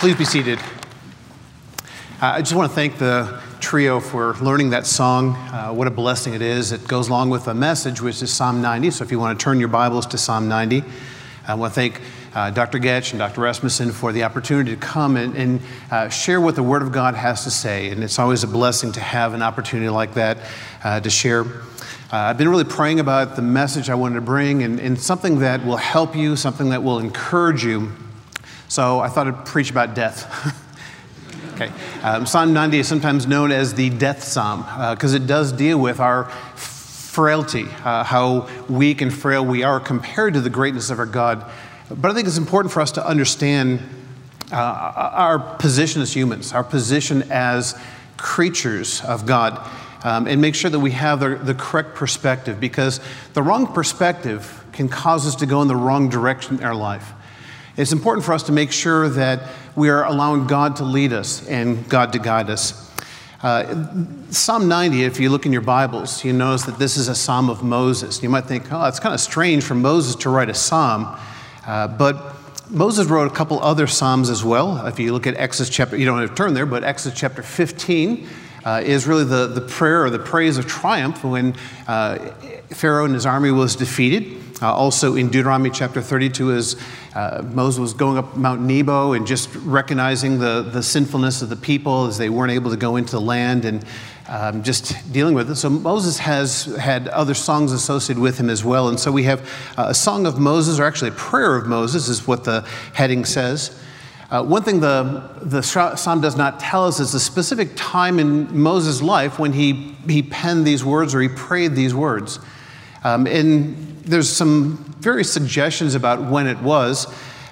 Please be seated. Uh, I just want to thank the trio for learning that song. Uh, what a blessing it is. It goes along with a message, which is Psalm 90. So if you want to turn your Bibles to Psalm 90, I want to thank uh, Dr. Getch and Dr. Rasmussen for the opportunity to come and, and uh, share what the Word of God has to say. And it's always a blessing to have an opportunity like that uh, to share. Uh, I've been really praying about the message I wanted to bring and, and something that will help you, something that will encourage you. So I thought I'd preach about death. Okay. Um, psalm 90 is sometimes known as the death psalm because uh, it does deal with our frailty, uh, how weak and frail we are compared to the greatness of our God. But I think it's important for us to understand uh, our position as humans, our position as creatures of God, um, and make sure that we have the, the correct perspective because the wrong perspective can cause us to go in the wrong direction in our life. It's important for us to make sure that we are allowing God to lead us and God to guide us. Uh, psalm 90, if you look in your Bibles, you notice that this is a psalm of Moses. You might think, oh, it's kind of strange for Moses to write a psalm, uh, but Moses wrote a couple other psalms as well. If you look at Exodus chapter, you don't have to turn there, but Exodus chapter 15 uh, is really the, the prayer or the praise of triumph when uh, Pharaoh and his army was defeated. Uh, also in Deuteronomy chapter 32, as uh, Moses was going up Mount Nebo and just recognizing the, the sinfulness of the people as they weren't able to go into the land and um, just dealing with it. So Moses has had other songs associated with him as well. And so we have uh, a song of Moses, or actually a prayer of Moses, is what the heading says. Uh, one thing the, the psalm does not tell us is the specific time in Moses' life when he, he penned these words or he prayed these words. Um, and there's some various suggestions about when it was.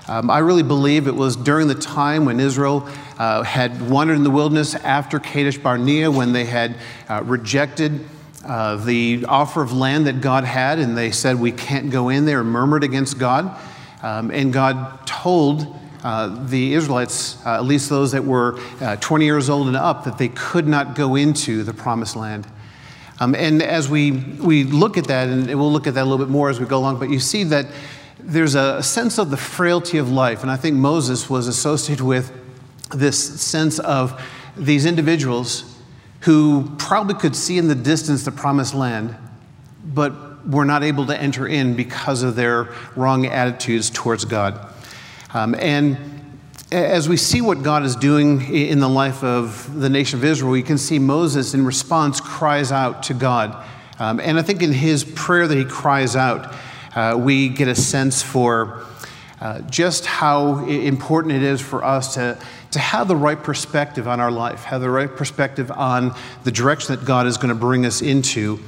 Um, I really believe it was during the time when Israel uh, had wandered in the wilderness after Kadesh Barnea, when they had uh, rejected uh, the offer of land that God had, and they said, We can't go in there, murmured against God. Um, and God told uh, the Israelites, uh, at least those that were uh, 20 years old and up, that they could not go into the promised land. Um, and as we, we look at that, and we'll look at that a little bit more as we go along, but you see that there's a sense of the frailty of life. And I think Moses was associated with this sense of these individuals who probably could see in the distance the promised land, but were not able to enter in because of their wrong attitudes towards God. Um, and as we see what God is doing in the life of the nation of Israel, we can see Moses in response cries out to God. Um, and I think in his prayer that he cries out, uh, we get a sense for uh, just how important it is for us to, to have the right perspective on our life, have the right perspective on the direction that God is going to bring us into,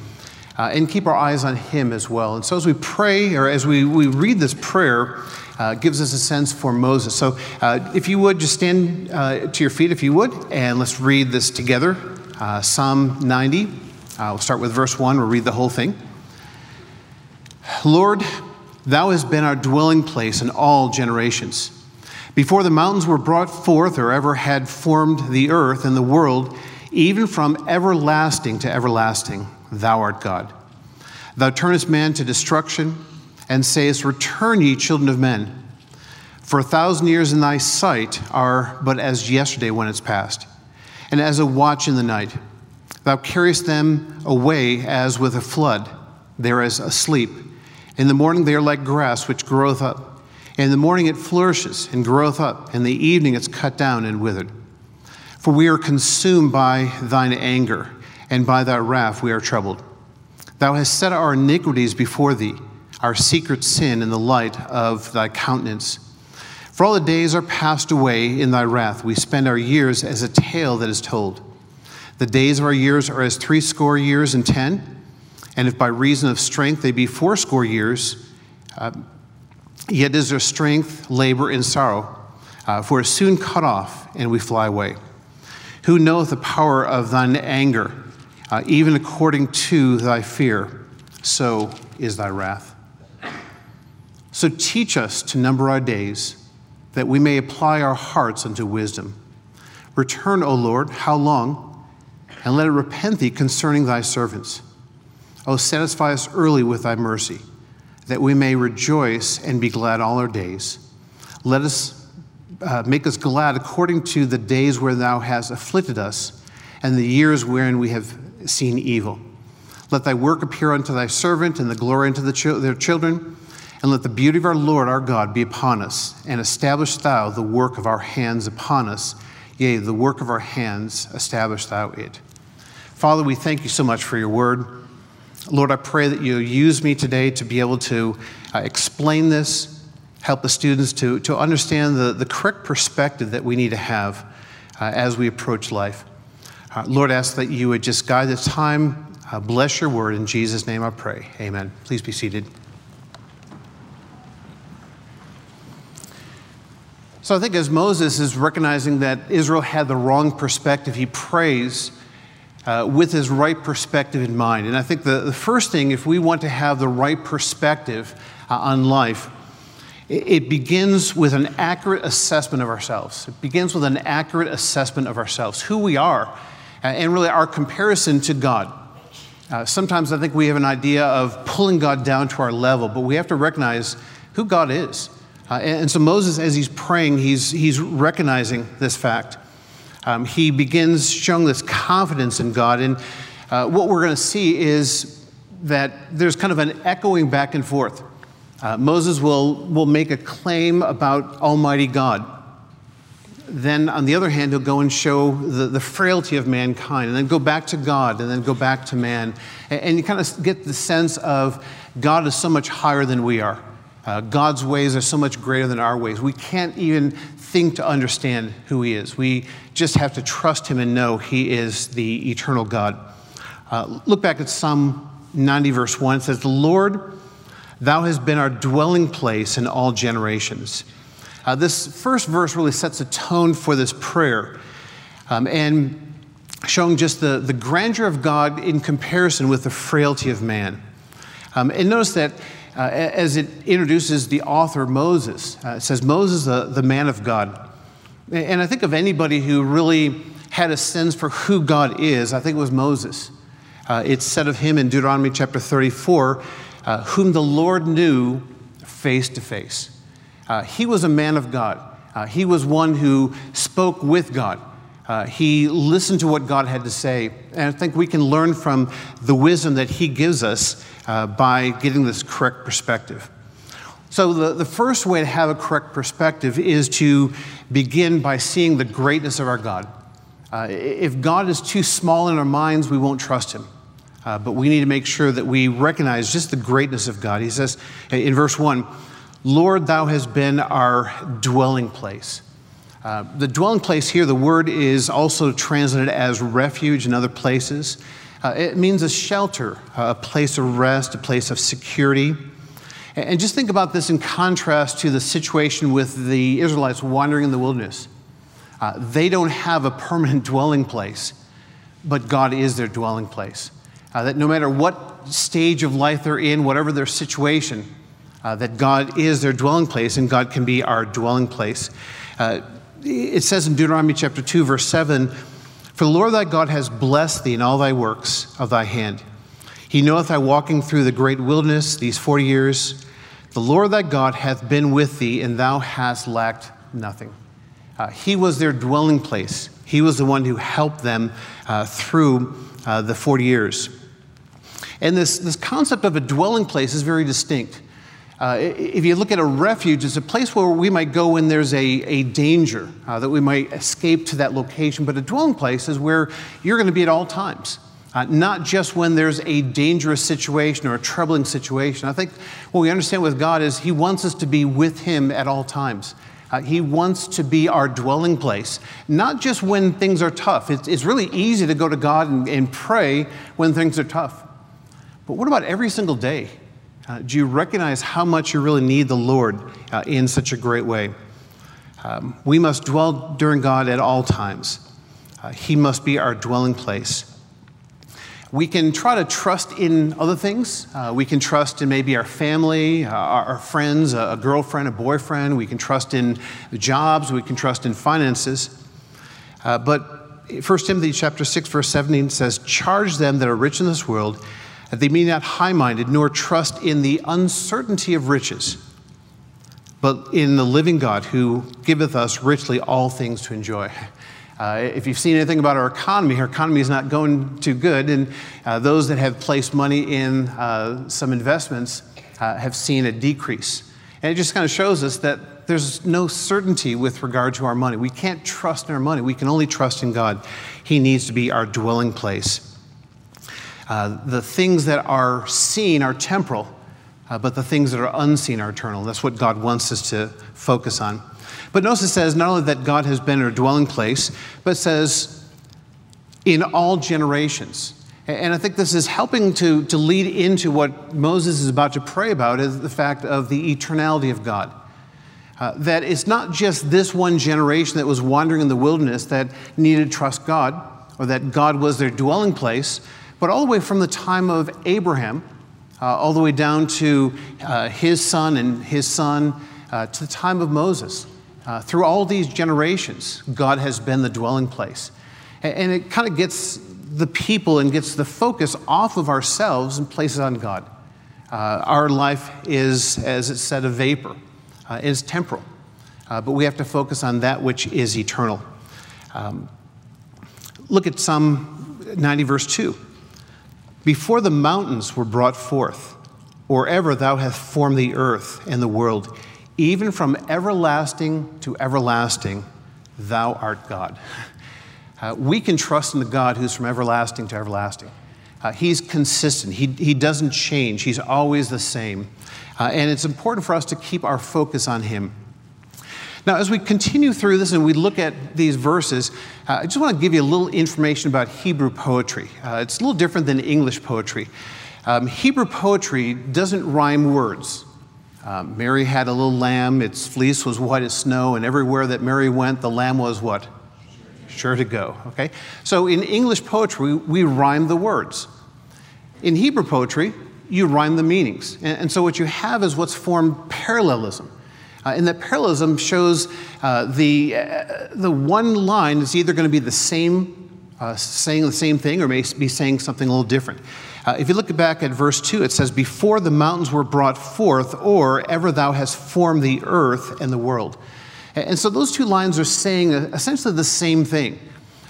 uh, and keep our eyes on Him as well. And so as we pray, or as we, we read this prayer, uh, gives us a sense for Moses. So, uh, if you would, just stand uh, to your feet, if you would, and let's read this together. Uh, Psalm 90. Uh, we'll start with verse 1. We'll read the whole thing. Lord, thou hast been our dwelling place in all generations. Before the mountains were brought forth, or ever had formed the earth and the world, even from everlasting to everlasting, thou art God. Thou turnest man to destruction and sayest, Return, ye children of men. For a thousand years in thy sight are but as yesterday when it's past, and as a watch in the night. Thou carriest them away as with a flood. They are as asleep. In the morning they are like grass which groweth up. In the morning it flourishes and groweth up. In the evening it's cut down and withered. For we are consumed by thine anger, and by thy wrath we are troubled. Thou hast set our iniquities before thee our secret sin in the light of thy countenance. For all the days are passed away in thy wrath. We spend our years as a tale that is told. The days of our years are as threescore years and ten. And if by reason of strength they be fourscore years, uh, yet is their strength labor and sorrow. Uh, for it is soon cut off, and we fly away. Who knoweth the power of thine anger, uh, even according to thy fear, so is thy wrath. So teach us to number our days, that we may apply our hearts unto wisdom. Return, O Lord, how long? And let it repent thee concerning thy servants. O satisfy us early with thy mercy, that we may rejoice and be glad all our days. Let us uh, make us glad according to the days where thou hast afflicted us, and the years wherein we have seen evil. Let thy work appear unto thy servant, and the glory unto the their children. And let the beauty of our Lord our God be upon us, and establish thou the work of our hands upon us. Yea, the work of our hands, establish thou it. Father, we thank you so much for your word. Lord, I pray that you use me today to be able to uh, explain this, help the students to, to understand the, the correct perspective that we need to have uh, as we approach life. Uh, Lord, ask that you would just guide this time. Uh, bless your word. In Jesus' name I pray. Amen. Please be seated. So I think as Moses is recognizing that Israel had the wrong perspective, he prays uh, with his right perspective in mind. And I think the, the first thing, if we want to have the right perspective uh, on life, it, begins with an accurate assessment of ourselves. It begins with an accurate assessment of ourselves, who we are, uh, and really our comparison to God. Uh, sometimes I think we have an idea of pulling God down to our level, but we have to recognize who God is. Uh, and so Moses, as he's praying, he's, he's recognizing this fact. Um, he begins showing this confidence in God. And uh, what we're going to see is that there's kind of an echoing back and forth. Uh, Moses will, will make a claim about Almighty God. Then, on the other hand, he'll go and show the, the frailty of mankind, and then go back to God, and then go back to man. And, and you kind of get the sense of God is so much higher than we are. Uh, God's ways are so much greater than our ways. We can't even think to understand who He is. We just have to trust Him and know He is the eternal God. Uh, look back at Psalm 90, verse 1. It says, The Lord, thou hast been our dwelling place in all generations. Uh, this first verse really sets a tone for this prayer um, and showing just the, the grandeur of God in comparison with the frailty of man. Um, and notice that uh, as it introduces the author Moses. Uh, it says, Moses, the, the man of God. And I think of anybody who really had a sense for who God is, I think it was Moses. Uh, it's said of him in Deuteronomy chapter 34, uh, whom the Lord knew face to face. Uh, he was a man of God. Uh, he was one who spoke with God. Uh, he listened to what God had to say. And I think we can learn from the wisdom that he gives us uh, by getting this correct perspective. So, the, the first way to have a correct perspective is to begin by seeing the greatness of our God. Uh, if God is too small in our minds, we won't trust him. Uh, but we need to make sure that we recognize just the greatness of God. He says in verse 1 Lord, thou hast been our dwelling place. Uh, the dwelling place here, the word is also translated as refuge in other places. Uh, it means a shelter, a place of rest, a place of security. And just think about this in contrast to the situation with the Israelites wandering in the wilderness. Uh, they don't have a permanent dwelling place, but God is their dwelling place. Uh, that no matter what stage of life they're in, whatever their situation, uh, that God is their dwelling place and God can be our dwelling place. It says in Deuteronomy chapter 2, verse 7 for the Lord thy God has blessed thee in all thy works of thy hand. He knoweth thy walking through the great wilderness these forty years. The Lord thy God hath been with thee, and thou hast lacked nothing. Uh, he was their dwelling place. He was the one who helped them uh, through uh, the 40 years. And this, this concept of a dwelling place is very distinct. Uh, if you look at a refuge, it's a place where we might go when there's a, a danger, uh, that we might escape to that location. But a dwelling place is where you're going to be at all times, uh, not just when there's a dangerous situation or a troubling situation. I think what we understand with God is He wants us to be with Him at all times. Uh, he wants to be our dwelling place, not just when things are tough. It's, it's really easy to go to God and, and pray when things are tough. But what about every single day? Uh, do you recognize how much you really need the Lord uh, in such a great way? Um, we must dwell during God at all times. Uh, he must be our dwelling place. We can try to trust in other things. Uh, we can trust in maybe our family, uh, our, our, friends, a, a, girlfriend, a boyfriend. We can trust in jobs. We can trust in finances. Uh, but 1 Timothy chapter 6, verse 17 says, Charge them that are rich in this world that they be not high minded, nor trust in the uncertainty of riches, but in the living God who giveth us richly all things to enjoy. Uh, if you've seen anything about our economy, our economy is not going too good, and uh, those that have placed money in uh, some investments uh, have seen a decrease. And it just kind of shows us that there's no certainty with regard to our money. We can't trust in our money, we can only trust in God. He needs to be our dwelling place. Uh, the things that are seen are temporal, uh, but the things that are unseen are eternal. That's what God wants us to focus on. But notice it says not only that God has been our dwelling place, but says in all generations. And I think this is helping to, to lead into what Moses is about to pray about is the fact of the eternality of God. Uh, that it's not just this one generation that was wandering in the wilderness that needed to trust God, or that God was their dwelling place, but all the way from the time of Abraham, uh, all the way down to uh, his son and his son, uh, to the time of Moses. Uh, through all these generations, God has been the dwelling place. And, and it kind of gets the people and gets the focus off of ourselves and places on God. Uh, our life is, as it said, a vapor, uh, is temporal. Uh, but we have to focus on that which is eternal. Um, look at Psalm 90, verse 2. Before the mountains were brought forth, or ever thou hast formed the earth and the world, even from everlasting to everlasting, thou art God. Uh, we can trust in the God who's from everlasting to everlasting. Uh, he's consistent, he, he doesn't change, he's always the same. Uh, and it's important for us to keep our focus on him. Now, as we continue through this and we look at these verses, uh, I just want to give you a little information about Hebrew poetry. Uh, it's a little different than English poetry. Um, Hebrew poetry doesn't rhyme words. Um, Mary had a little lamb, its fleece was white as snow, and everywhere that Mary went, the lamb was what? Sure to go, okay? So in English poetry, we rhyme the words. In Hebrew poetry, you rhyme the meanings. And, and so what you have is what's formed parallelism. Uh, and that parallelism shows uh, the, uh, the one line is either going to be the same, uh, saying the same thing, or may be saying something a little different. Uh, if you look back at verse 2, it says, Before the mountains were brought forth, or ever thou hast formed the earth and the world. And so those two lines are saying essentially the same thing.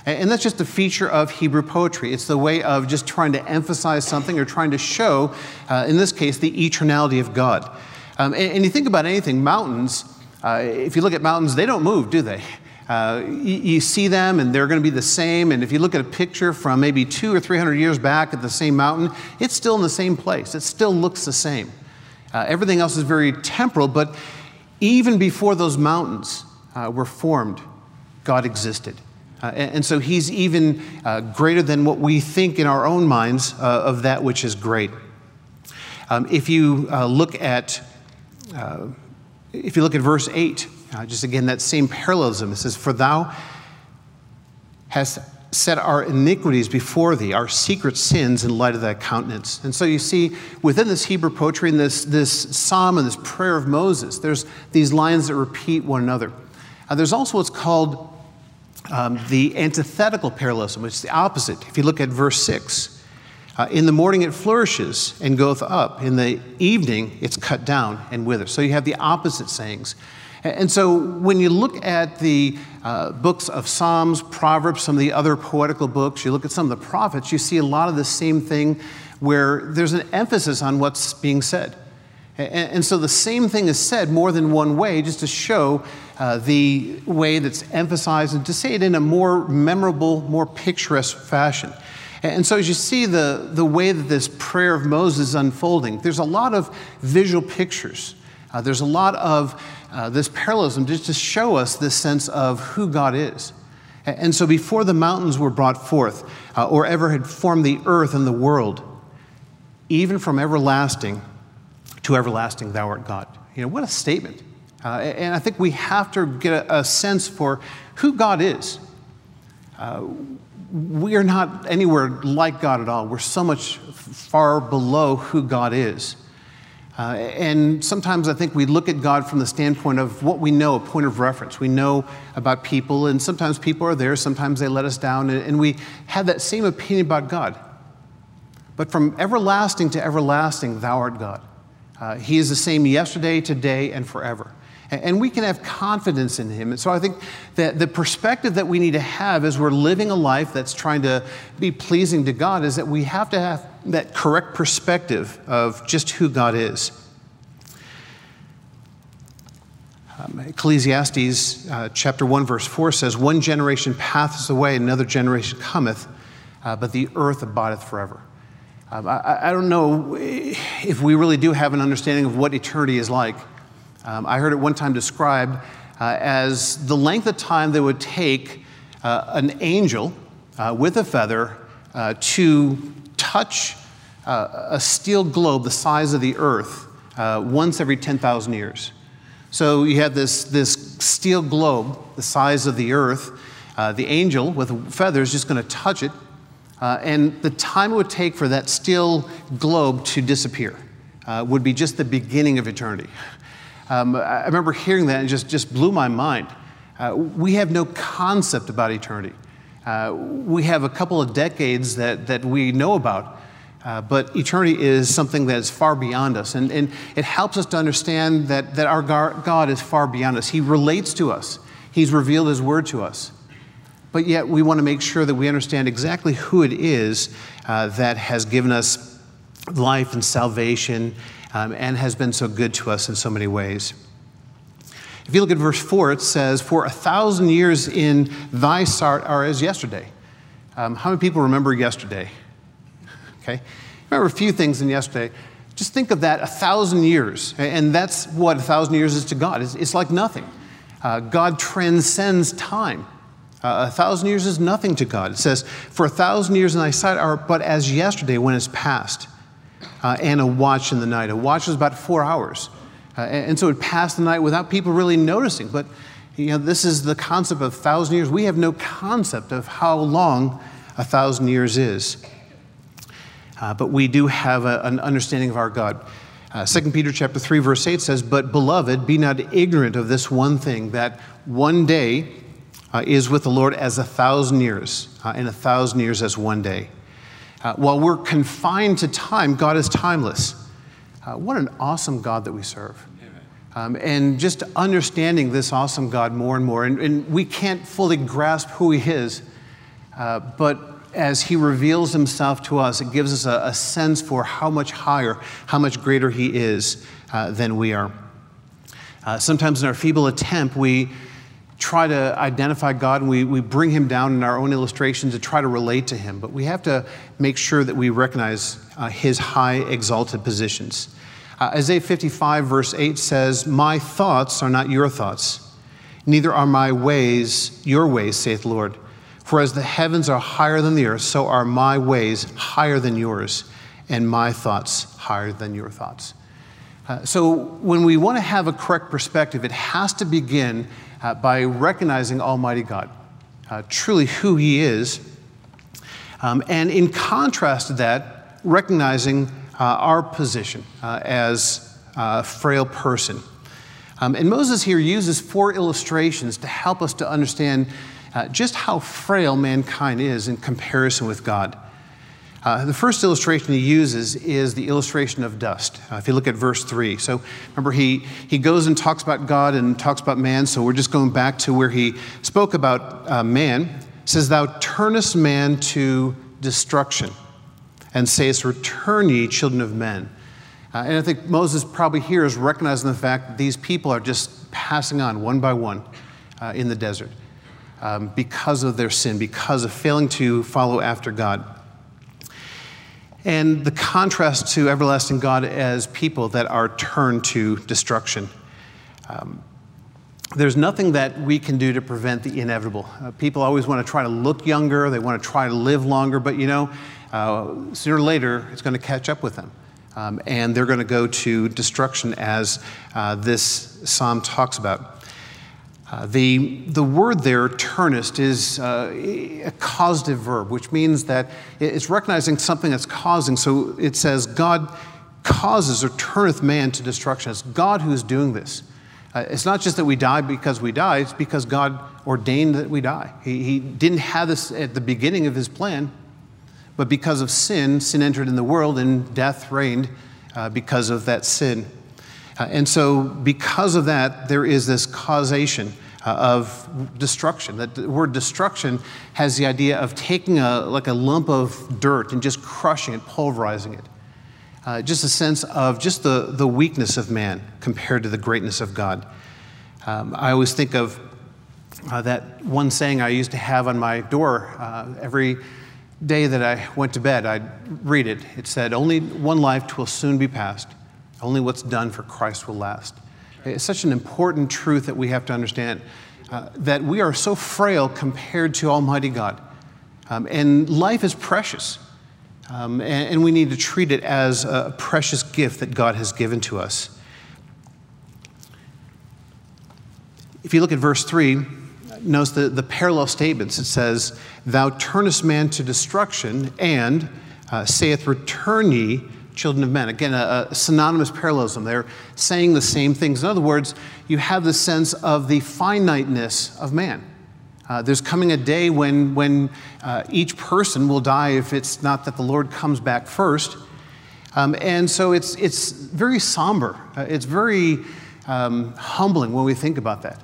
And that's just a feature of Hebrew poetry. It's the way of just trying to emphasize something or trying to show, uh, in this case, the eternality of God. Um, and, and, you think about anything, mountains, uh, if you look at mountains, they don't move, do they? Uh, you, you, see them and they're going to be the same. And if you look at a picture from maybe two or three hundred years back at the same mountain, it's still in the same place. It still looks the same. Uh, everything else is very temporal, but even before those mountains uh, were formed, God existed. Uh, and, and, so he's even uh, greater than what we think in our own minds uh, of that which is great. Um, if you look at if you look at verse 8, uh, just again, that same parallelism. It says, For thou hast set our iniquities before thee, our secret sins in light of thy countenance. And so you see, within this Hebrew poetry and this, this psalm and this prayer of Moses, there's these lines that repeat one another. Uh, there's also what's called um, the antithetical parallelism, which is the opposite. If you look at verse 6, uh, in the morning it flourishes and goeth up. In the evening it's cut down and withers. So you have the opposite sayings. And so when you look at the uh, books of Psalms, Proverbs, some of the other poetical books, you look at some of the prophets, you see a lot of the same thing where there's an emphasis on what's being said. And, so the same thing is said more than one way just to show uh, the way that's emphasized and to say it in a more memorable, more picturesque fashion. And so, as you see the, the way that this prayer of Moses is unfolding, there's a lot of visual pictures. Uh, there's a lot of uh, this parallelism just to show us this sense of who God is. And so, before the mountains were brought forth, uh, or ever had formed the earth and the world, even from everlasting to everlasting, thou art God. You know, what a statement. Uh, and I think we have to get a, a sense for who God is. We are not anywhere like God at all. We're so much far below who God is. Uh, and sometimes I think we look at God from the standpoint of what we know, a point of reference. We know about people, and sometimes people are there, sometimes they let us down, and, and we have that same opinion about God. But from everlasting to everlasting, thou art God. Uh, he is the same yesterday, today, and forever. And we can have confidence in Him. And so I think that the perspective that we need to have as we're living a life that's trying to be pleasing to God is that we have to have that correct perspective of just who God is. Um, Ecclesiastes uh, chapter 1, verse 4 says, One generation passeth away, another generation cometh, uh, but the earth abideth forever. Um, I, I, don't know if we really do have an understanding of what eternity is like. Um, I heard it one time described uh, as the length of time that would take uh, an angel uh, with a feather uh, to touch a steel globe the size of the earth once every 10,000 years. So you have this, this steel globe the size of the earth. Uh, the angel with feathers just going to touch it. Uh, and the time it would take for that steel globe to disappear uh, would be just the beginning of eternity. Um, I remember hearing that and just, just blew my mind. Uh, we have no concept about eternity. Uh, we have a couple of decades that, that we know about, uh, but eternity is something that is far beyond us. And, and it helps us to understand that, that our God is far beyond us. He relates to us, He's revealed His word to us. But yet, we want to make sure that we understand exactly who it is uh, that has given us life and salvation um, and has been so good to us in so many ways. If you look at verse 4, it says, For a thousand years in thy sight are as yesterday. Um, how many people remember yesterday? okay? Remember a few things in yesterday. Just think of that a thousand years, and that's what a thousand years is to God. It's, it's like nothing. Uh, God transcends time. Uh, a thousand years is nothing to God. It says, For a thousand years in thy sight are but as yesterday when it's past, uh, and a watch in the night. A watch was about four hours. Uh, and, and so it passed the night without people really noticing. But you know, this is the concept of thousand years. We have no concept of how long a thousand years is. Uh, but we do have a, an understanding of our God. Uh, 2 Peter chapter 3, verse 8 says, But beloved, be not ignorant of this one thing, that one day uh, is with the Lord as a thousand years, uh, and a thousand years as one day. Uh, while we're confined to time, God is timeless. Uh, what an awesome God that we serve. Um, and just understanding this awesome God more and more. And, and we can't fully grasp who He is, uh, but as He reveals Himself to us, it gives us a, a sense for how much higher, how much greater He is uh, than we are. Uh, sometimes in our feeble attempt, we try to identify God and we, we bring Him down in our own illustrations to try to relate to Him, but we have to make sure that we recognize uh, His high, exalted positions. Uh, Isaiah 55, verse 8 says, My thoughts are not your thoughts, neither are my ways your ways, saith the Lord. For as the heavens are higher than the earth, so are my ways higher than yours, and my thoughts higher than your thoughts. Uh, so, when we want to have a correct perspective, it has to begin uh, by recognizing Almighty God, uh, truly who He is. Um, and in contrast to that, recognizing uh, our position uh, as a frail person. Um, and Moses here uses four illustrations to help us to understand uh, just how frail mankind is in comparison with God. Uh, the first illustration he uses is the illustration of dust. Uh, if you look at verse 3. So remember, he, he goes and talks about God and talks about man. So we're just going back to where he spoke about uh, man. It says, Thou turnest man to destruction and sayest, Return ye, children of men. Uh, and I think Moses probably here is recognizing the fact that these people are just passing on one by one uh, in the desert um, because of their sin, because of failing to follow after God. And the contrast to everlasting God as people that are turned to destruction. Um, there's nothing that we can do to prevent the inevitable. Uh, people always want to try to look younger, they want to try to live longer, but you know, uh, sooner or later it's going to catch up with them. Um, and they're going to go to destruction as uh, this psalm talks about. Uh, the, the word there, turnest, is uh, a causative verb, which means that it's recognizing something that's causing. So it says, God causes or turneth man to destruction. It's God who's doing this. Uh, it's not just that we die because we die, it's because God ordained that we die. He, he didn't have this at the beginning of his plan, but because of sin, sin entered in the world and death reigned uh, because of that sin. Uh, and so, because of that, there is this causation uh, of destruction. That the word destruction has the idea of taking a, like a lump of dirt and just crushing it, pulverizing it. Uh, just a sense of just the, the weakness of man compared to the greatness of God. Um, I always think of uh, that one saying I used to have on my door uh, every day that I went to bed. I'd read it. It said, Only one life will soon be passed, only what's done for Christ will last. It's such an important truth that we have to understand uh, that we are so frail compared to Almighty God. Um, and life is precious. Um, and, and we need to treat it as a precious gift that God has given to us. If you look at verse 3, notice the, the parallel statements. It says, Thou turnest man to destruction, and uh, saith, Return ye, children of men. Again, a, a, synonymous parallelism. They're saying the same things. In other words, you have the sense of the finiteness of man. Uh, there's coming a day when, when uh, each person will die if it's not that the Lord comes back first. Um, and so it's, it's very somber. Uh, it's very um, humbling when we think about that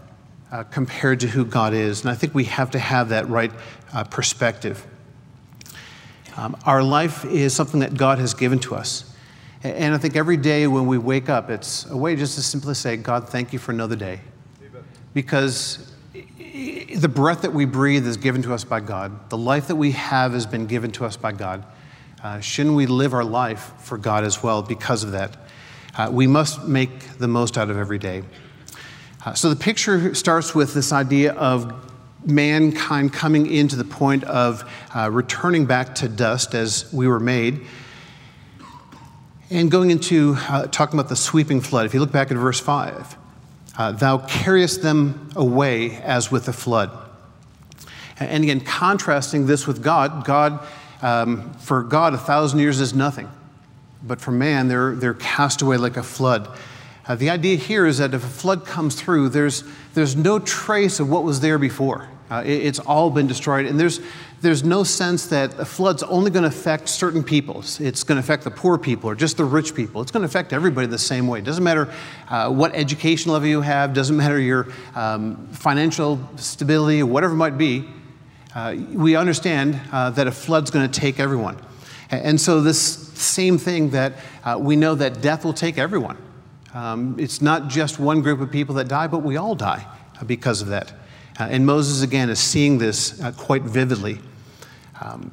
uh, compared to who God is. And I think we have to have that right uh, perspective. Um, our life is something that God has given to us. And I think every day when we wake up, it's a way just to simply say, God, thank you for another day. Because the breath that we breathe is given to us by God, the life that we have has been given to us by God. Uh, shouldn't we live our life for God as well because of that? Uh, we must make the most out of every day. Uh, so the picture starts with this idea of mankind coming into the point of uh, returning back to dust as we were made. And going into uh, talking about the sweeping flood, if you look back at verse 5, uh, thou carriest them away as with a flood. And again, contrasting this with God, God, um, for God, a thousand years is nothing. But for man, they're, they're cast away like a flood. Uh, the idea here is that if a flood comes through, there's, there's no trace of what was there before. Uh, it, it's all been destroyed. And there's, there's no sense that a flood's only going to affect certain peoples. It's going to affect the poor people or just the rich people. It's going to affect everybody the same way. It doesn't matter uh, what education level you have, doesn't matter your um, financial stability, whatever it might be. Uh, we understand uh, that a flood's going to take everyone. And so, this same thing that uh, we know that death will take everyone. Um, it's not just one group of people that die, but we all die because of that. Uh, and Moses, again, is seeing this uh, quite vividly. Um,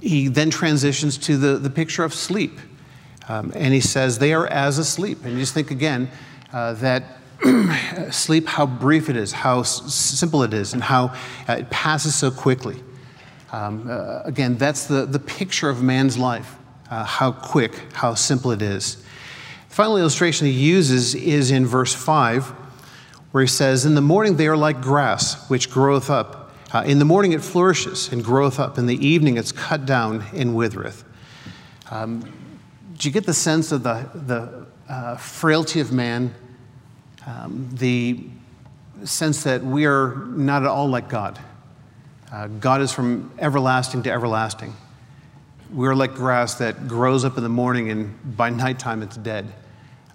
he then transitions to the, the picture of sleep. Um, and he says, They are as asleep. And you just think again uh, that sleep, how brief it is, how s- simple it is, and how uh, it passes so quickly. Um, uh, again, that's the, the picture of man's life, uh, how quick, how simple it is. Final illustration he uses is in verse 5 where he says, In the morning they are like grass, which groweth up. Uh, in the morning it flourishes and groweth up. In the evening it's cut down and withereth. Um, do you get the sense of the, the uh, frailty of man? Um, the sense that we are not at all like God. Uh, God is from everlasting to everlasting. We're like grass that grows up in the morning and by nighttime it's dead.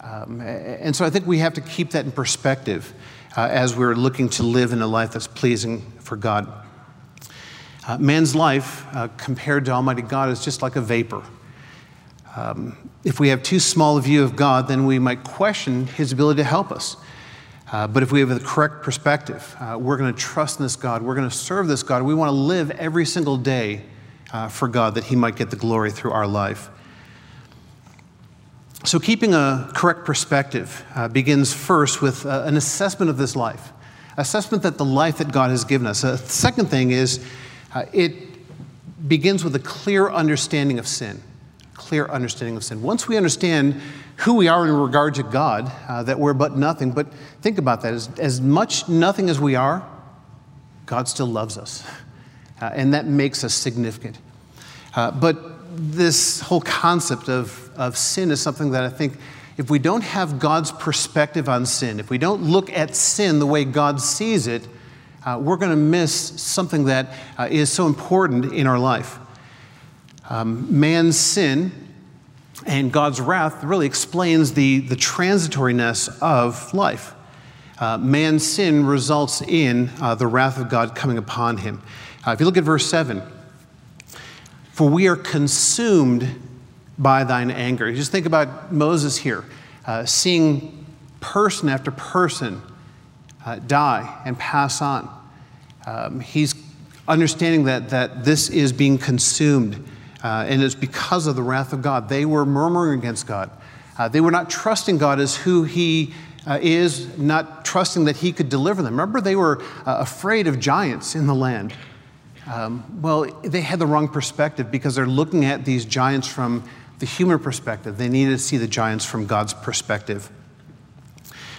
Um, and so I think we have to keep that in perspective uh, as we're looking to live in a life that's pleasing for God. Uh, man's life, uh, compared to Almighty God, is just like a vapor. Um, if we have too small a view of God, then we might question his ability to help us. Uh, but if we have the correct perspective, uh, we're going to trust in this God, we're going to serve this God, we want to live every single day uh, for God that he might get the glory through our life. So, keeping a correct perspective uh, begins first with uh, an assessment of this life, assessment that the life that God has given us. A second thing is uh, it begins with a clear understanding of sin. Clear understanding of sin. Once we understand who we are in regard to God, uh, that we're but nothing, but think about that. As, as much nothing as we are, God still loves us. Uh, and that makes us significant. Uh, but this whole concept of of sin is something that I think if we don't have God's perspective on sin, if we don't look at sin the way God sees it, uh, we're going to miss something that uh, is so important in our life. Um, man's sin and God's wrath really explains the, the transitoriness of life. Uh, man's sin results in uh, the wrath of God coming upon him. Uh, if you look at verse 7, for we are consumed by thine anger. Just think about Moses here, uh, seeing person after person uh, die and pass on. Um, he's understanding that, that this is being consumed, uh, and it's because of the wrath of God. They were murmuring against God. Uh, they were not trusting God as who He uh, is, not trusting that He could deliver them. Remember, they were uh, afraid of giants in the land. Um, well, they had the wrong perspective because they're looking at these giants from the human perspective. They needed to see the giants from God's perspective.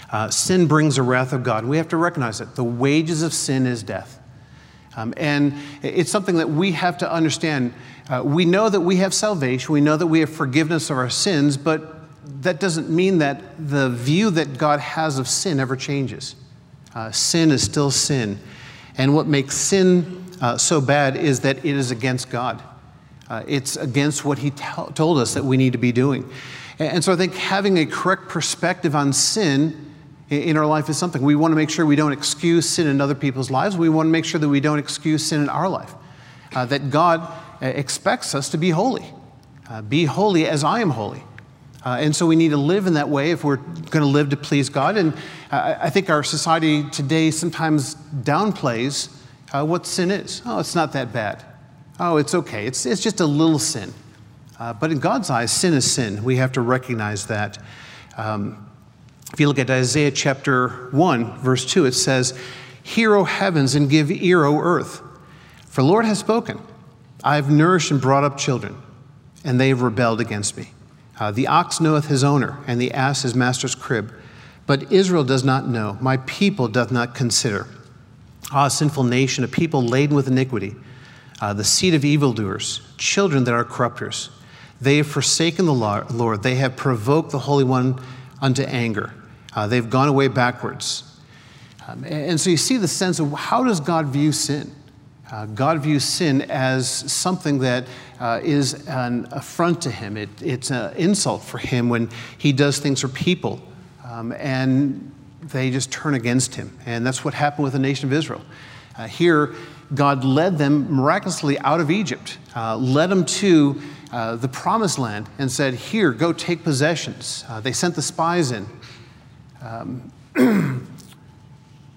Uh, sin brings the wrath of God. We have to recognize it. The wages of sin is death. Um, and it's something that we have to understand. Uh, we know that we have salvation, we know that we have forgiveness of our sins, but that doesn't mean that the view that God has of sin ever changes. Uh, sin is still sin. And what makes sin uh, so bad is that it is against God. Uh, it's against what He t- told us that we need to be doing. And, and so I think having a correct perspective on sin in our life is something. We want to make sure we don't excuse sin in other people's lives. We want to make sure that we don't excuse sin in our life. Uh, that God uh, expects us to be holy. Uh, be holy as I am holy. Uh, and so we need to live in that way if we're going to live to please God. And uh, I think our society today sometimes downplays uh, what sin is. Oh, it's not that bad. Oh, it's okay. It's, it's just a little sin. but in God's eyes, sin is sin. We have to recognize that. Um, if you look at Isaiah chapter 1, verse 2, it says, Hear, O heavens, and give ear, O earth. For the Lord has spoken. I have nourished and brought up children, and they have rebelled against me. Uh, the ox knoweth his owner, and the ass his master's crib. But Israel does not know, my people doth not consider. Ah, sinful nation, a people laden with iniquity, uh, the seed of evildoers, children that are corrupters. They have forsaken the Lord, they have provoked the Holy One unto anger. Uh, they've gone away backwards. Um, and so you see the sense of how does God view sin? Uh, God views sin as something that uh, is an affront to him. It, it's an insult for him when he does things for people um, and they just turn against him. And that's what happened with the nation of Israel. Uh, here, God led them miraculously out of Egypt, uh, led them to uh, the promised land, and said, Here, go take possessions. Uh, they sent the spies in. Um,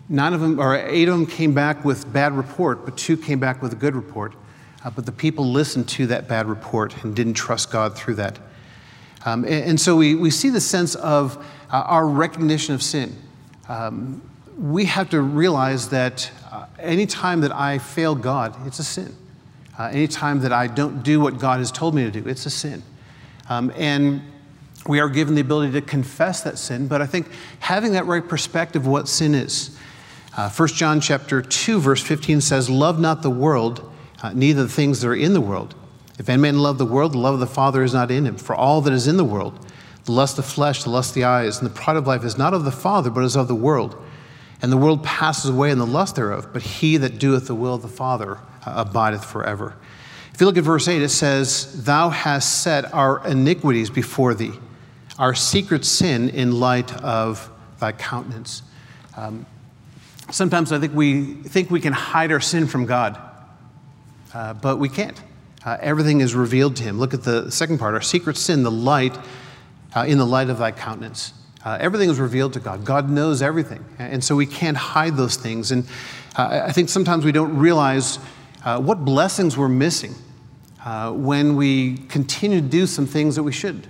nine of them, or eight of them came back with bad report, but two came back with a good report. Uh, but the people listened to that bad report and didn't trust God through that. Um, and, and, so we, we see the sense of uh, our recognition of sin. Um, we have to realize that uh, anytime that I fail God, it's a sin. Uh, anytime that I don't do what God has told me to do, it's a sin. Um, and we are given the ability to confess that sin, but I think having that right perspective of what sin is. Uh, 1 John chapter 2, verse 15 says, Love not the world, uh, neither the things that are in the world. If any man love the world, the love of the Father is not in him. For all that is in the world, the lust of flesh, the lust of the eyes, and the pride of life is not of the Father, but is of the world. And the world passes away in the lust thereof, but he that doeth the will of the Father uh, abideth forever. If you look at verse 8, it says, Thou hast set our iniquities before thee our secret sin in light of thy countenance. Um, sometimes I think we think we can hide our sin from God, uh, but we can't. Uh, everything is revealed to him. Look at the second part our secret sin, the light, uh, in the light of thy countenance. Uh, everything is revealed to God. God knows everything. And so we can't hide those things. And uh, I think sometimes we don't realize uh, what blessings we're missing when we continue to do some things that we should.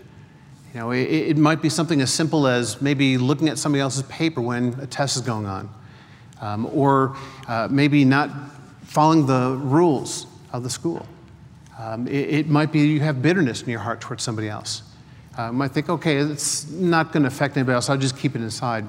You know, it, it, might be something as simple as maybe looking at somebody else's paper when a test is going on, um, or uh, maybe not following the rules of the school. Um, it, it, might be you have bitterness in your heart towards somebody else. Uh, you might think, okay, it's not going to affect anybody else, I'll just keep it inside.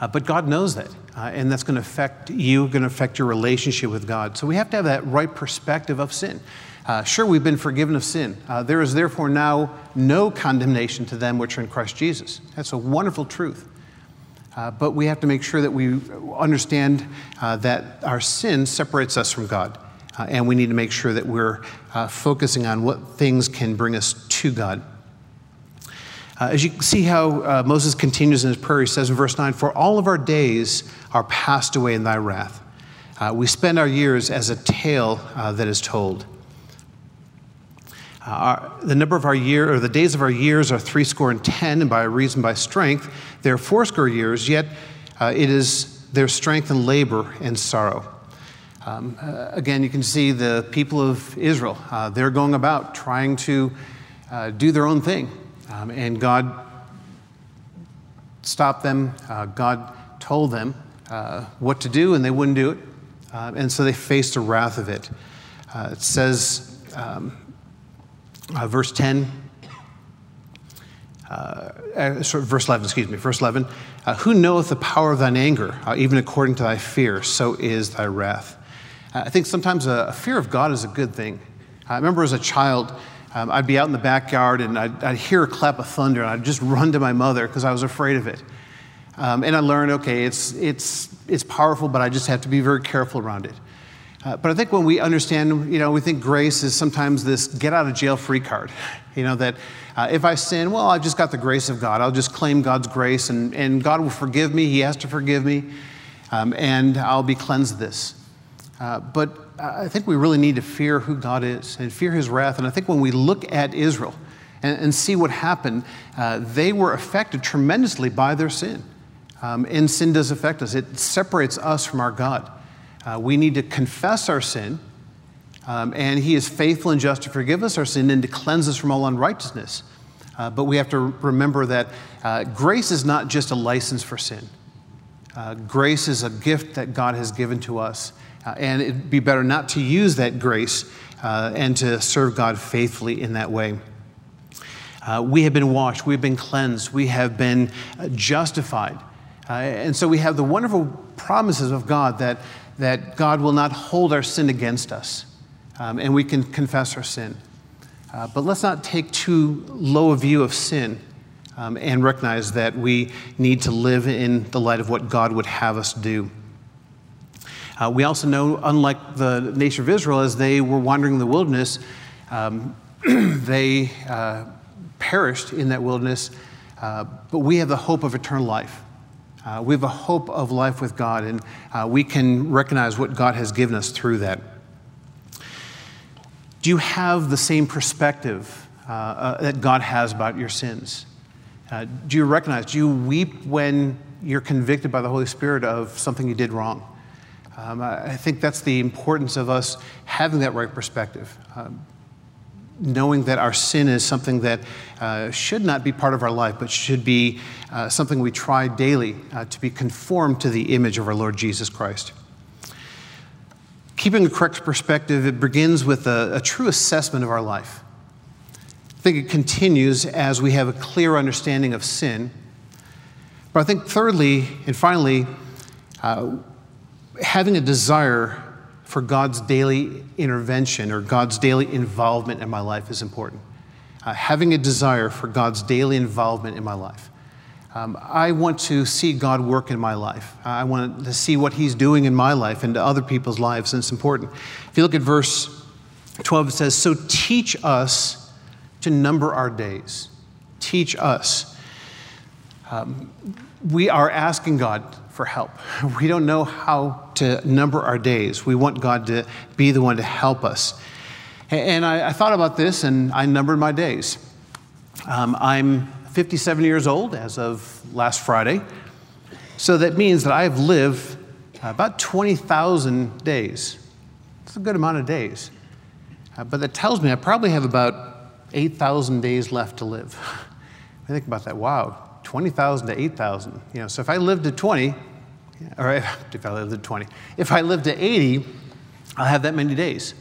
Uh, but God knows that, uh, and that's going to affect you, going to affect your relationship with God. So we have to have that right perspective of sin. Uh, sure, we've been forgiven of sin. Uh, there is therefore now no condemnation to them which are in Christ Jesus. That's a wonderful truth. Uh, but we have to make sure that we understand uh, that our sin separates us from God. And we need to make sure that we're focusing on what things can bring us to God. Uh, as you see how uh, Moses continues in his prayer, he says in verse 9, For all of our days are passed away in thy wrath. Uh, we spend our years as a tale uh, that is told. Uh, our, the number of our year, or the days of our years are three score and ten, and by reason by strength, they are fourscore years, yet uh, it is their strength and labor and sorrow. Um, again, you can see the people of Israel. They're going about trying to do their own thing. Um, and God stopped them. Uh, God told them uh, what to do, and they wouldn't do it. Uh, and so they faced the wrath of it. it says, um, verse 10, uh, sorry, verse 11, excuse me, verse 11. Uh, Who knoweth the power of thine anger? Uh, even according to thy fear, so is thy wrath. I think sometimes a, a, fear of God is a good thing. I remember as a child, um, I'd be out in the backyard and I'd, I'd, hear a clap of thunder and I'd just run to my mother because I was afraid of it. Um, and I learned, okay, it's, it's, it's powerful, but I just have to be very careful around it. Uh, but I think when we understand, you know, we think grace is sometimes this get out of jail free card. You know, that uh, if I sin, well, I've just got the grace of God. I'll just claim God's grace and, and God will forgive me. He has to forgive me. Um, and I'll be cleansed of this. Uh, but I think we really need to fear who God is and fear his wrath. And I think when we look at Israel and, and see what happened, uh, they were affected tremendously by their sin. Um, and sin does affect us, it separates us from our God. Uh, we need to confess our sin, um, and He is faithful and just to forgive us our sin and to cleanse us from all unrighteousness. Uh, but we have to remember that uh, grace is not just a license for sin. Uh, grace is a gift that God has given to us. Uh, and it'd be better not to use that grace uh, and to serve God faithfully in that way. Uh, we have been washed, we've been cleansed, we have been uh, justified. Uh, and so we have the wonderful promises of God that, that God will not hold our sin against us, um, and we can confess our sin. Uh, but let's not take too low a view of sin um, and recognize that we need to live in the light of what God would have us do. Uh, we also know, unlike the nation of Israel, as they were wandering in the wilderness, um, they uh, perished in that wilderness, uh, but we have the hope of eternal life. Uh, we have a hope of life with God, and uh, we can recognize what God has given us through that. Do you have the same perspective uh, that God has about your sins? do you recognize, do you weep when you're convicted by the Holy Spirit of something you did wrong? Um, I think that's the importance of us having that right perspective. Um, knowing that our sin is something that uh, should not be part of our life, but should be uh, something we try daily uh, to be conformed to the image of our Lord Jesus Christ. Keeping a correct perspective, it begins with a, a true assessment of our life. I think it continues as we have a clear understanding of sin. But I think, thirdly and finally, uh, having a desire for God's daily intervention or God's daily involvement in my life is important. Uh, having a desire for God's daily involvement in my life. Um, I want to see God work in my life. I want to see what He's doing in my life and to other people's lives, and it's important. If you look at verse 12, it says, So teach us to number our days. Teach us. Um, we are asking God for help. We don't know how to number our days. We want God to be the one to help us. And I, I thought about this and I numbered my days. Um, I'm 57 years old as of last Friday. So that means that I've lived about 20,000 days. It's a good amount of days. Uh, but that tells me I probably have about 8,000 days left to live. I think about that. Wow, 20,000 to 8,000. You know, so if I lived to 20, or if I lived to 20, if I lived to 80, I'll have that many days.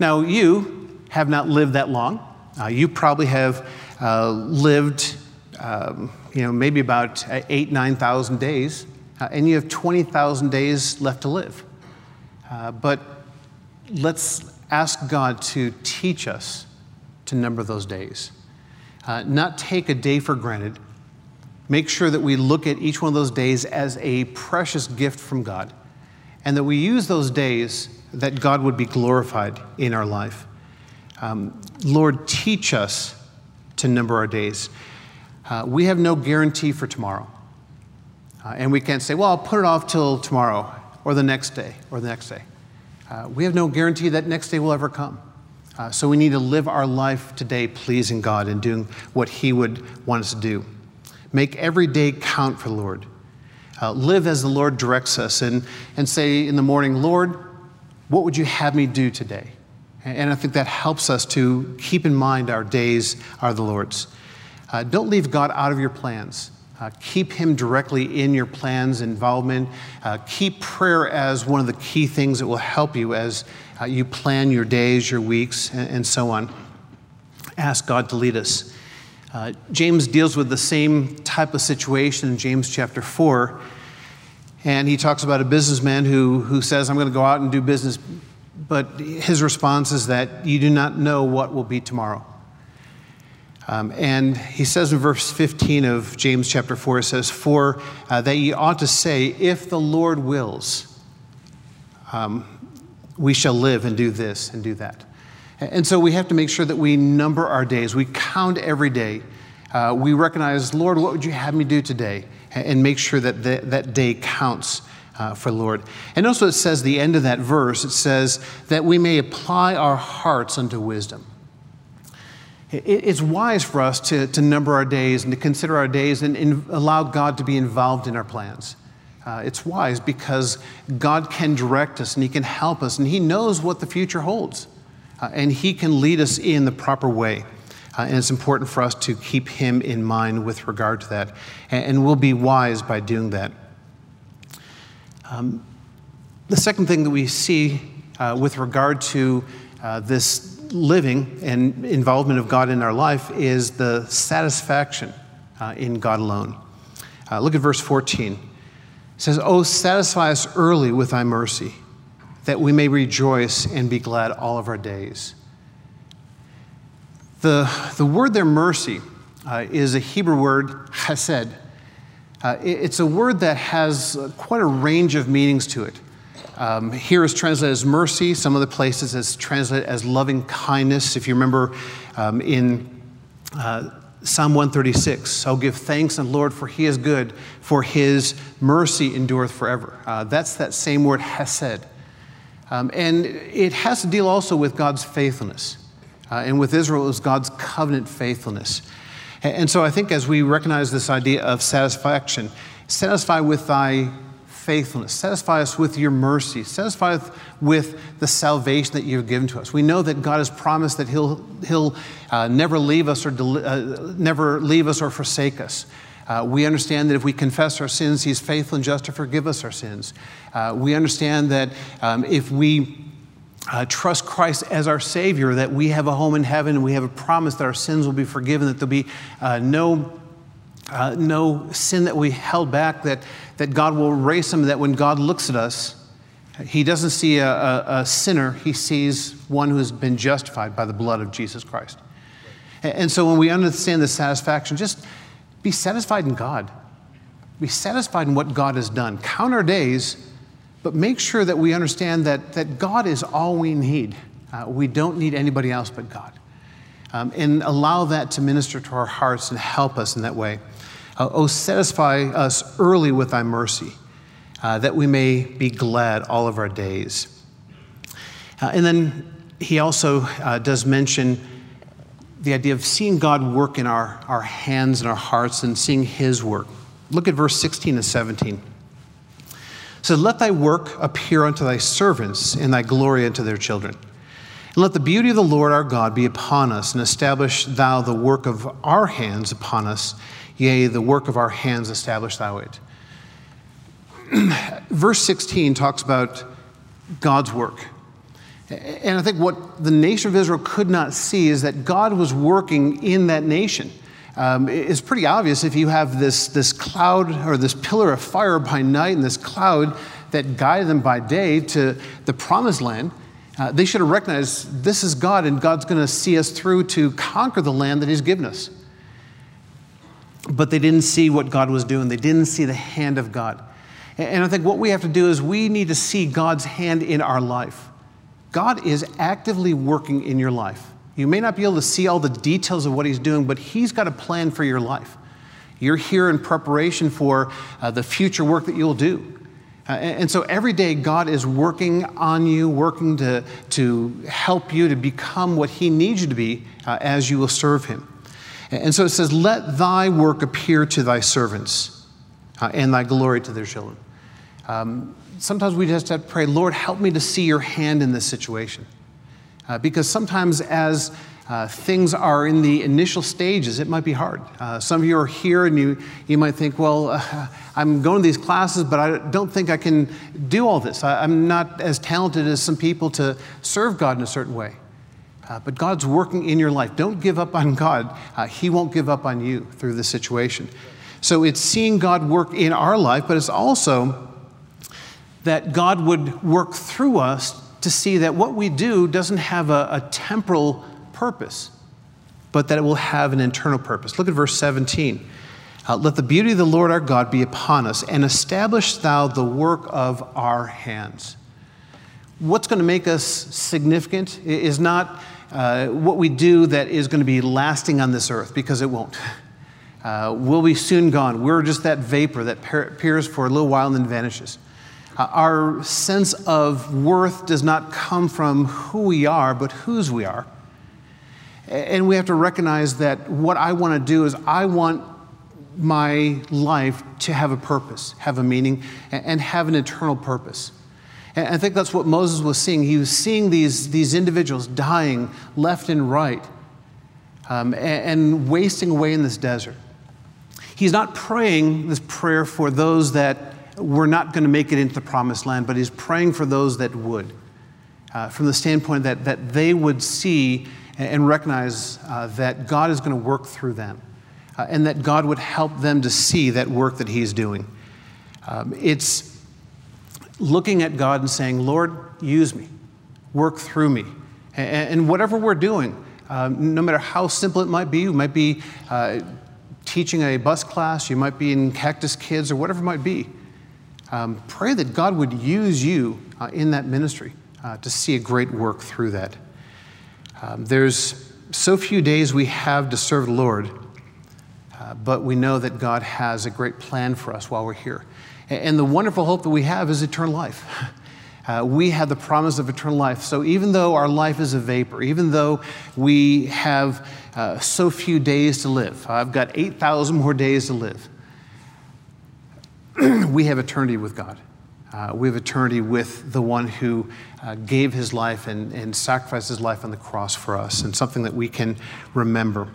Now, you have not lived that long. Uh, you probably have uh, lived, um, you know, maybe about eight, 9,000 days, uh, and you have 20,000 days left to live. Uh, but let's ask God to teach us to number those days. Uh, not take a day for granted, make sure that we look at each one of those days as a precious gift from God and that we use those days that God would be glorified in our life. Um, Lord, teach us to number our days. Uh, we have no guarantee for tomorrow. Uh, and we can't say, well, I'll put it off till tomorrow or the next day or the next day. Uh, we have no guarantee that next day will ever come. Uh, so we need to live our life today pleasing God and doing what He would want us to do. Make every day count for the Lord. Uh, live as the Lord directs us and, and say in the morning, Lord, what would you have me do today? And I think that helps us to keep in mind our days are the Lord's. Uh, don't leave God out of your plans. Uh, keep Him directly in your plans, involvement. Uh, keep prayer as one of the key things that will help you as uh, you plan your days, your weeks, and, and, so on. Ask God to lead us. Uh, James deals with the same type of situation in James chapter 4. And he talks about a businessman who, who says, I'm going to go out and do business. But his response is that you do not know what will be tomorrow. Um, and he says in verse 15 of James chapter 4, it says, For uh, that ye ought to say, if the Lord wills, um, we shall live and do this and do that. And so we have to make sure that we number our days. We count every day. Uh, we recognize, Lord, what would you have me do today? And make sure that the, that day counts uh, for Lord. And also, it says, the end of that verse, it says that we may apply our hearts unto wisdom. It's wise for us to, to number our days and to consider our days and, allow God to be involved in our plans. Uh, it's wise because God can direct us and He can help us and He knows what the future holds. Uh, and He can lead us in the proper way. Uh, and it's important for us to keep Him in mind with regard to that. And, and we'll be wise by doing that. Um, the second thing that we see uh, with regard to uh, this living and involvement of God in our life is the satisfaction uh, in God alone. look at verse 14. It says, Oh, satisfy us early with thy mercy, that we may rejoice and be glad all of our days. The, the word there, mercy, uh, is a Hebrew word, chesed. Uh, it, it's a word that has uh, quite a range of meanings to it. Um, here is translated as mercy. Some of the places it's translated as loving kindness. If you remember um, in uh, Psalm 136, I'll give thanks and Lord for he is good, for his mercy endureth forever. Uh, that's that same word, hesed. Um, and it has to deal also with God's faithfulness. Uh, and with Israel, it was God's covenant faithfulness. And so I think as we recognize this idea of satisfaction, satisfy with thy faithfulness. Satisfy us with your mercy. Satisfy us with the salvation that you've given to us. We know that God has promised that He'll, he'll uh, never leave us or del- uh, never leave us or forsake us. Uh, we understand that if we confess our sins, He's faithful and just to forgive us our sins. Uh, we understand that um, if we uh, trust Christ as our Savior, that we have a home in heaven and we have a promise that our sins will be forgiven, that there'll be uh, no uh, no sin that we held back, that, that God will erase them, that when God looks at us, he doesn't see a, a, a, sinner, he sees one who has been justified by the blood of Jesus Christ. And so when we understand the satisfaction, just be satisfied in God. Be satisfied in what God has done. Count our days, but make sure that we understand that, that God is all we need. Uh, we don't need anybody else but God. Um, and allow that to minister to our hearts and help us in that way. Uh, oh, satisfy us early with thy mercy, uh, that we may be glad all of our days. Uh, and then he also uh, does mention the idea of seeing God work in our, our hands and our hearts and seeing his work. Look at verse 16 and 17. It says, Let thy work appear unto thy servants, and thy glory unto their children. And let the beauty of the Lord our God be upon us, and establish thou the work of our hands upon us. Yea, the work of our hands establish thou it. Verse 16 talks about God's work. And I think what the nation of Israel could not see is that God was working in that nation. Um, it's pretty obvious if you have this, this cloud or this pillar of fire by night and this cloud that guided them by day to the promised land. Uh, they should have recognized this is God and God's going to see us through to conquer the land that He's given us but they didn't see what God was doing. They didn't see the hand of God. And I think what we have to do is we need to see God's hand in our life. God is actively working in your life. You may not be able to see all the details of what He's doing, but He's got a plan for your life. You're here in preparation for uh, the future work that you'll do. Uh, and, and, so every day, God is working on you, working to, to help you to become what He needs you to be uh, as you will serve Him. And, and so it says, Let thy work appear to thy servants uh, and thy glory to their children. Um, sometimes we just have to pray, Lord, help me to see your hand in this situation. Uh, because sometimes as uh, things are in the initial stages, it might be hard. Uh, some of you are here and you, you might think, well, uh, I'm going to these classes, but I don't think I can do all this. I, am not as talented as some people to serve God in a certain way. Uh, but God's working in your life. Don't give up on God. Uh, he won't give up on you through this situation. So it's seeing God work in our life, but it's also that God would work through us to see that what we do doesn't have a, a temporal purpose, but that it will have an internal purpose. Look at verse 17. Uh, Let the beauty of the Lord our God be upon us, and establish thou the work of our hands. What's going to make us significant is not uh, what we do that is going to be lasting on this earth, because it won't. Uh, we'll be soon gone. We're just that vapor that appears for a little while and then vanishes. Uh, our sense of worth does not come from who we are, but whose we are. And we have to recognize that what I want to do is I want my life to have a purpose, have a meaning, and have an eternal purpose. And I think that's what Moses was seeing. He was seeing these, these individuals dying left and right um, and, and wasting away in this desert. He's not praying this prayer for those that were not going to make it into the promised land, but he's praying for those that would, uh, from the standpoint that, that they would see and recognize uh, that God is going to work through them uh, and that God would help them to see that work that He's doing. Um, it's looking at God and saying, Lord, use me, work through me. And, and whatever we're doing, um, no matter how simple it might be, you might be uh, teaching a bus class, you might be in Cactus Kids, or whatever it might be. Um, pray that God would use you uh, in that ministry uh, to see a great work through that. Um, there's so few days we have to serve the Lord, uh, but we know that God has a great plan for us while we're here. And, and the wonderful hope that we have is eternal life. Uh, we have the promise of eternal life. So even though our life is a vapor, even though we have uh, so few days to live, I've got 8,000 more days to live, we have eternity with God. Uh, we have eternity with the one who uh, gave his life and, and sacrificed his life on the cross for us, and something that we can remember.